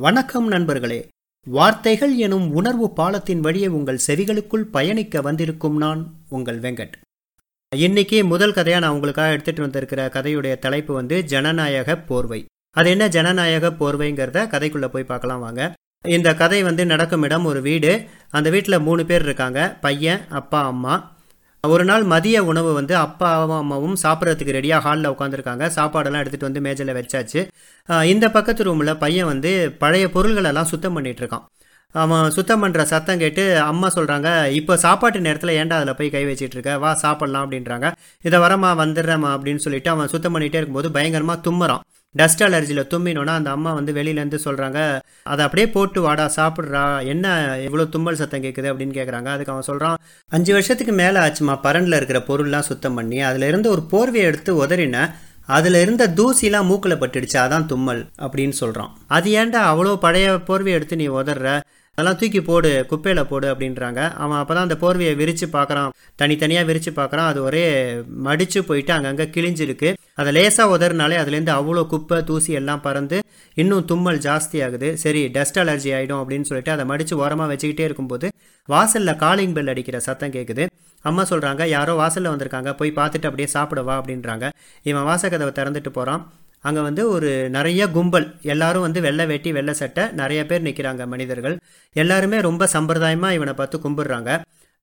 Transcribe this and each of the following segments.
வணக்கம் நண்பர்களே. வார்த்தைகள் எனும் உணர்வு பாலத்தின் வழியே உங்கள் செவிகளுக்குள் பயணிக்க வந்திருக்கும் நான் உங்கள் வெங்கட். இன்னைக்கு முதல் கதையாக நான் உங்களுக்காக எடுத்துகிட்டு வந்திருக்கிற கதையுடைய தலைப்பு வந்து ஜனநாயக போர்வை. அது என்ன ஜனநாயக போர்வைங்கிறத கதைக்குள்ளே போய் பார்க்கலாம் வாங்க. இந்த கதை வந்து நடக்கும் இடம் ஒரு வீடு. அந்த வீட்டில் மூணு பேர் இருக்காங்க. பையன் அப்பா அம்மா. ஒரு நாள் மதிய உணவு வந்து அப்பாவும் அம்மாவும் சாப்பிட்றதுக்கு ரெடியாக ஹாலில் உட்காந்துருக்காங்க சாப்பாடெல்லாம் எடுத்துகிட்டு வந்து மேஜையில் வச்சாச்சு. இந்த பக்கத்து ரூமில் பையன் வந்து பழைய பொருள்களெல்லாம் சுத்தம் பண்ணிகிட்ருக்கான் அவன் சுத்தம் பண்ணுற சத்தம் கேட்டு அம்மா சொல்கிறாங்க இப்போ சாப்பாட்டு நேரத்தில் ஏன்டா அதில் போய் கை வச்சிட்டு இருக்க? வா சாப்பிட்லாம் அப்படின்றாங்க. இதை வரமா வந்துடுறேம்மா அப்படின்னு சொல்லிட்டு அவன் சுத்தம் பண்ணிகிட்டே இருக்கும்போது பயங்கரமாக தும்முறான். டஸ்ட் அலர்ஜியில் தும்மினோன்னா அந்த அம்மா வந்து வெளியிலேருந்து சொல்கிறாங்க அதை அப்படியே போட்டு வாடா சாப்பிட்றா என்ன இவ்வளோ தும்மல் சத்தம் கேட்குது அப்படின்னு கேட்குறாங்க அதுக்கு அவன் சொல்கிறான் அஞ்சு வருஷத்துக்கு மேலே ஆச்சுமா பரனில் இருக்கிற பொருள்லாம் சுத்தம் பண்ணி அதில் இருந்து ஒரு போர்வையை எடுத்து உதறினேன் அதில் இருந்த தூசிலாம் மூக்கில் பட்டுடுச்சு அதான் தும்மல் அப்படின்னு சொல்கிறான் அது ஏன்டா அவ்வளோ பழைய போர்வையை எடுத்து நீ உதற அதெல்லாம் தூக்கி போடு குப்பையில் போடு அப்படின்றாங்க. அவன் அப்போ தான் அந்த போர்வையை விரித்து பார்க்குறான். தனித்தனியாக விரித்து பார்க்குறான். அது ஒரே மடித்து போயிட்டு அங்கங்கே கிழிஞ்சிருக்கு. அதை லேசாக உதறினாலே அதுலேருந்து அவ்வளோ குப்பை தூசி எல்லாம் பறந்து இன்னும் தும்மல் ஜாஸ்தி ஆகுது சரி டஸ்ட் அலர்ஜி ஆகிடும் அப்படின்னு சொல்லிட்டு அதை மடித்து ஓரமாக வச்சுக்கிட்டே இருக்கும்போது வாசலில் காலிங் பெல் அடிக்கிற சத்தம் கேட்குது அம்மா சொல்கிறாங்க யாரோ வாசலில் வந்திருக்காங்க. போய் பார்த்துட்டு அப்படியே சாப்பிடவா? அப்படின்றாங்க. இவன் வாசக்கதவை திறந்துட்டு போகிறான் அங்கே வந்து ஒரு நிறைய கும்பல் எல்லாரும் வந்து வெள்ளை வேட்டி வெள்ளை சட்டை நிறைய பேர் நிற்கிறாங்க மனிதர்கள். எல்லாருமே ரொம்ப சம்பிரதாயமாக இவனை பார்த்து கும்பிடுறாங்க.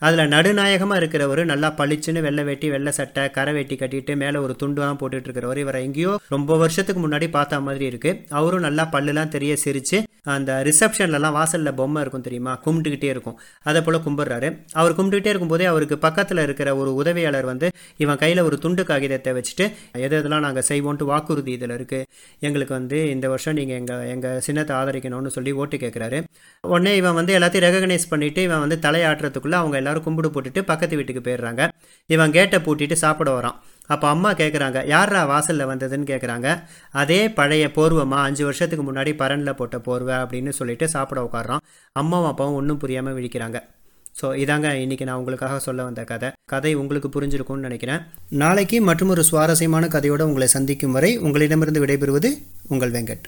அதில் நடுநாயகமாக இருக்கிறவர் நல்லா பளிச்சுன்னு வெள்ளை வேட்டி வெள்ளை சட்டை கரை வேட்டி கட்டிட்டு மேலே ஒரு துண்டுலாம் போட்டுட்டு இருக்கிறவர். இவரை எங்கேயோ ரொம்ப வருஷத்துக்கு முன்னாடி பார்த்த மாதிரி இருக்குது அவரும் நல்லா பல்லுலாம் தெரிய சிரித்து அந்த ரிசப்ஷன்லலாம் வாசலில் பொம்மை இருக்கும் தெரியுமா? கும்பிட்டுக்கிட்டே இருக்கும். அதை போல் கும்பிட்றாரு. அவர் கும்பிட்டுக்கிட்டே இருக்கும்போதே அவருக்கு பக்கத்தில் இருக்கிற ஒரு உதவியாளர் வந்து இவன் கையில் ஒரு துண்டு காகிதத்தை வச்சுட்டு எது எதெல்லாம் நாங்கள் செய்வோன்ட்டு வாக்குறுதி இதில் இருக்குது எங்களுக்கு வந்து இந்த வருஷம் நீங்கள் எங்கள் எங்கள் சின்னத்தை ஆதரிக்கணும்னு சொல்லி ஓட்டு கேட்குறாரு உடனே இவன் வந்து எல்லாத்தையும் ரெகக்னைஸ் பண்ணிவிட்டு இவன் வந்து தலையாட்டுறதுக்குள்ளே அவங்க எல்லாரும் கும்பிடு போட்டுட்டு பக்கத்து வீட்டுக்கு போயிடுறாங்க. இவன் கேட்டை பூட்டிட்டு சாப்பிட வரான். அப்போ அம்மா கேட்குறாங்க யாரா வாசலில் வந்ததுன்னு கேட்குறாங்க அதே பழைய போர்வமா அஞ்சு வருஷத்துக்கு முன்னாடி பரனில் போட்ட போர்வை அப்படின்னு சொல்லிட்டு சாப்பிட உட்காடுறான் அம்மாவும் அப்பாவும் ஒன்றும் புரியாமல் விழிக்கிறாங்க. ஸோ இதாங்க இன்றைக்கி நான் உங்களுக்காக சொல்ல வந்த கதை. கதை உங்களுக்கு புரிஞ்சிருக்கும்னு நினைக்கிறேன். நாளைக்கு மற்றும் ஒரு சுவாரஸ்யமான கதையோடு உங்களை சந்திக்கும் வரை உங்களிடமிருந்து விடைபெறுவது உங்கள் வெங்கட்.